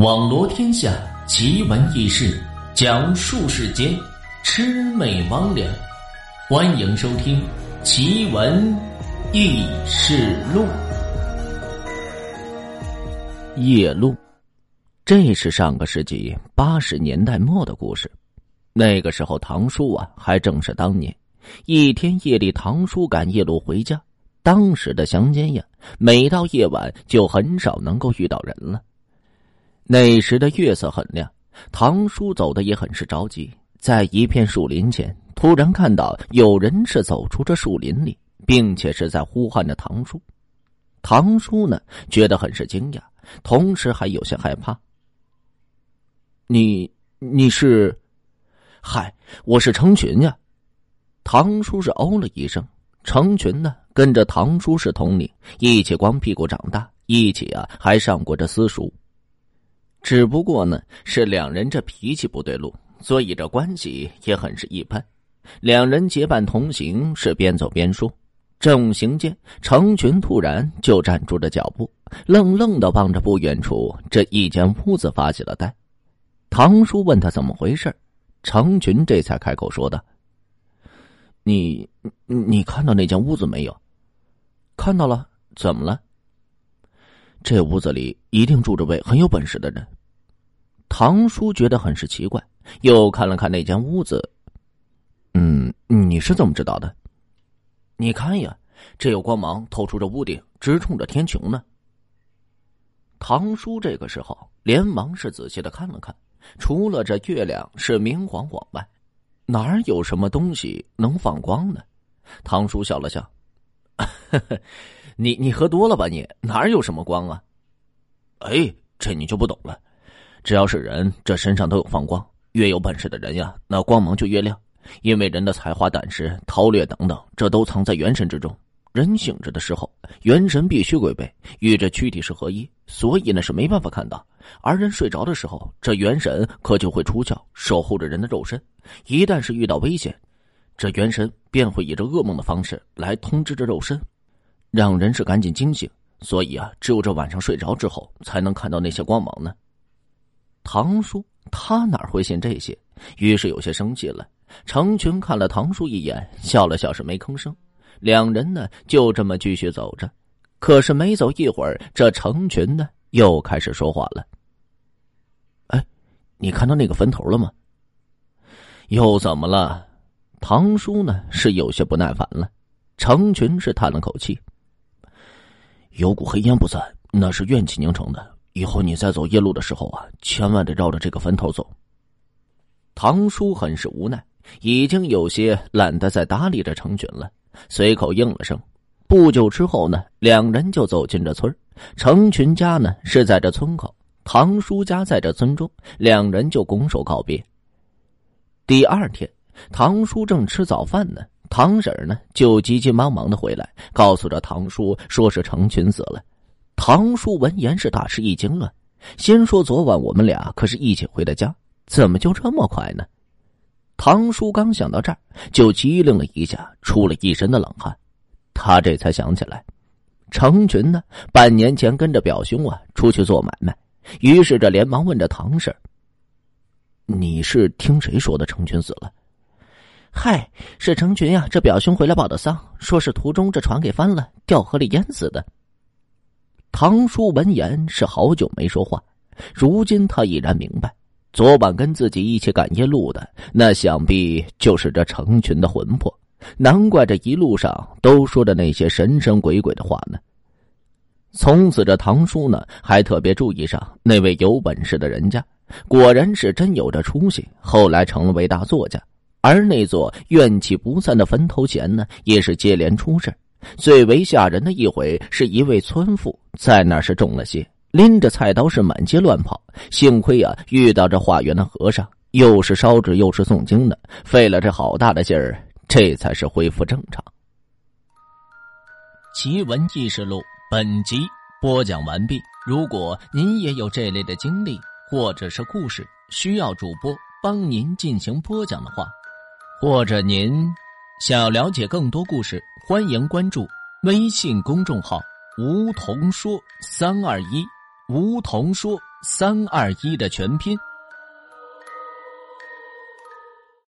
网罗天下奇闻异事，讲述世间魑魅魍魉。欢迎收听《奇闻异事录》。夜路，这是上个世纪八十年代末的故事。那个时候，唐叔啊还正是当年。一天夜里，唐叔赶夜路回家。当时的乡间呀，每到夜晚就很少能够遇到人了。那时的月色很亮，唐叔走的也很是着急。在一片树林前，突然看到有人是走出这树林里，并且是在呼唤着唐叔。唐叔呢，觉得很是惊讶，同时还有些害怕。你你是？嗨，我是成群呀。唐叔是哦了一声。成群呢，跟着唐叔是同龄，一起光屁股长大，一起啊还上过这私塾。只不过呢，是两人这脾气不对路，所以这关系也很是一般。两人结伴同行，是边走边说。正行间，成群突然就站住了脚步，愣愣的望着不远处这一间屋子发起了呆。唐叔问他怎么回事，成群这才开口说道：“你，你看到那间屋子没有？看到了，怎么了？”这屋子里一定住着位很有本事的人。唐叔觉得很是奇怪，又看了看那间屋子。嗯，你是怎么知道的？你看呀，这有光芒透出这屋顶，直冲着天穹呢。唐叔这个时候连忙是仔细的看了看，除了这月亮是明晃晃外，哪儿有什么东西能放光呢？唐叔笑了笑，呵 呵你你喝多了吧？你哪有什么光啊？哎，这你就不懂了。只要是人，这身上都有放光。越有本事的人呀，那光芒就越亮。因为人的才华、胆识、韬略等等，这都藏在元神之中。人醒着的时候，元神必须归位，与这躯体是合一，所以呢是没办法看到。而人睡着的时候，这元神可就会出窍，守护着人的肉身。一旦是遇到危险，这元神便会以这噩梦的方式来通知这肉身。让人是赶紧惊醒，所以啊，只有这晚上睡着之后，才能看到那些光芒呢。唐叔他哪会信这些？于是有些生气了。成群看了唐叔一眼，笑了笑，是没吭声。两人呢，就这么继续走着。可是没走一会儿，这成群呢又开始说话了。哎，你看到那个坟头了吗？又怎么了？唐叔呢是有些不耐烦了。成群是叹了口气。有股黑烟不散，那是怨气凝成的。以后你再走夜路的时候啊，千万得绕着这个坟头走。唐叔很是无奈，已经有些懒得再搭理这成群了，随口应了声。不久之后呢，两人就走进这村成群家呢是在这村口，唐叔家在这村中，两人就拱手告别。第二天，唐叔正吃早饭呢。唐婶呢，就急急忙忙的回来，告诉着唐叔，说是成群死了。唐叔闻言是大吃一惊啊，先说昨晚我们俩可是一起回的家，怎么就这么快呢？唐叔刚想到这儿，就机灵了一下，出了一身的冷汗。他这才想起来，成群呢，半年前跟着表兄啊出去做买卖，于是这连忙问着唐婶：“你是听谁说的成群死了？”嗨，是成群呀！这表兄回来报的丧，说是途中这船给翻了，掉河里淹死的。唐叔闻言是好久没说话，如今他已然明白，昨晚跟自己一起赶夜路的，那想必就是这成群的魂魄，难怪这一路上都说着那些神神鬼鬼的话呢。从此，这唐叔呢还特别注意上那位有本事的人家，果然是真有这出息，后来成了位大作家。而那座怨气不散的坟头前呢，也是接连出事最为吓人的一回，是一位村妇在那是中了邪，拎着菜刀是满街乱跑。幸亏啊，遇到这化缘的和尚，又是烧纸又是诵经的，费了这好大的劲儿，这才是恢复正常。奇闻异事录本集播讲完毕。如果您也有这类的经历或者是故事，需要主播帮您进行播讲的话。或者您想要了解更多故事，欢迎关注微信公众号“梧桐说三二一”，梧桐说三二一的全拼。